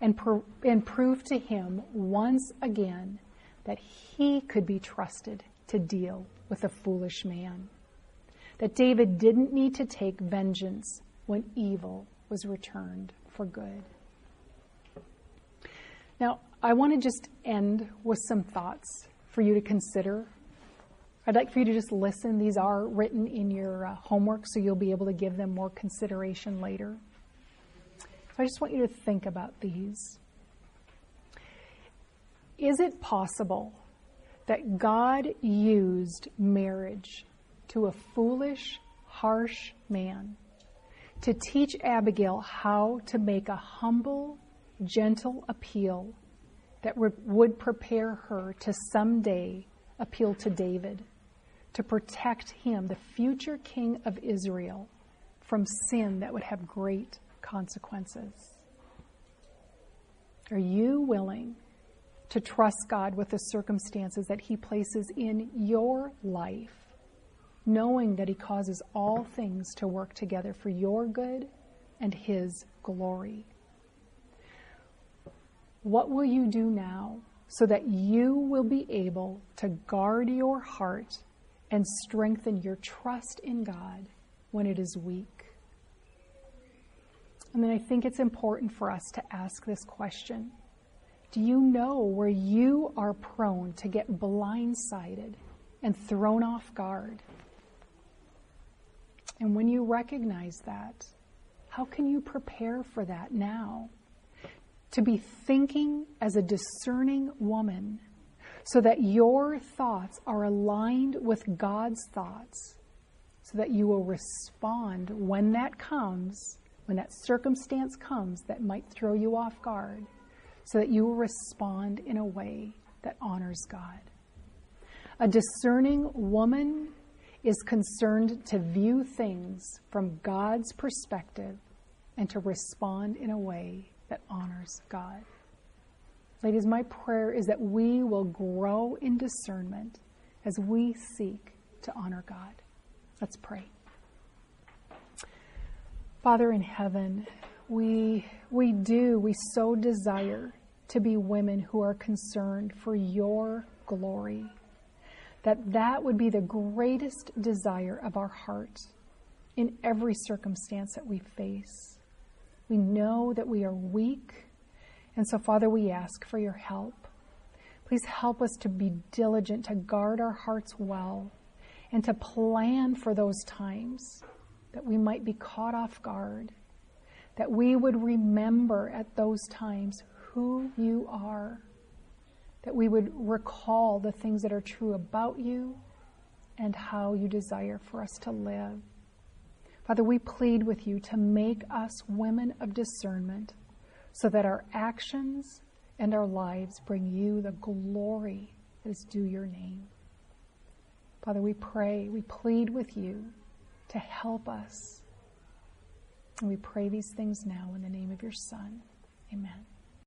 and, pro- and proved to him once again that he could be trusted to deal with a foolish man. That David didn't need to take vengeance when evil was returned for good. Now, I want to just end with some thoughts for you to consider. I'd like for you to just listen. These are written in your uh, homework, so you'll be able to give them more consideration later. So I just want you to think about these. Is it possible that God used marriage to a foolish, harsh man to teach Abigail how to make a humble, gentle appeal that would prepare her to someday appeal to David to protect him, the future king of Israel, from sin that would have great consequences? Are you willing to trust God with the circumstances that He places in your life, knowing that He causes all things to work together for your good and His glory? What will you do now so that you will be able to guard your heart and strengthen your trust in God when it is weak? And then I think it's important for us to ask this question Do you know where you are prone to get blindsided and thrown off guard? And when you recognize that, how can you prepare for that now? To be thinking as a discerning woman so that your thoughts are aligned with God's thoughts, so that you will respond when that comes when that circumstance comes that might throw you off guard, so that you will respond in a way that honors God. A discerning woman is concerned to view things from God's perspective and to respond in a way that honors God. Ladies, my prayer is that we will grow in discernment as we seek to honor God. Let's pray. Father in heaven, we, we do, we so desire to be women who are concerned for your glory. That that would be the greatest desire of our heart in every circumstance that we face. We know that we are weak, and so, Father, we ask for your help. Please help us to be diligent, to guard our hearts well, and to plan for those times that we might be caught off guard, that we would remember at those times who you are, that we would recall the things that are true about you and how you desire for us to live. Father, we plead with you to make us women of discernment so that our actions and our lives bring you the glory that is due your name. Father, we pray, we plead with you to help us. And we pray these things now in the name of your Son. Amen.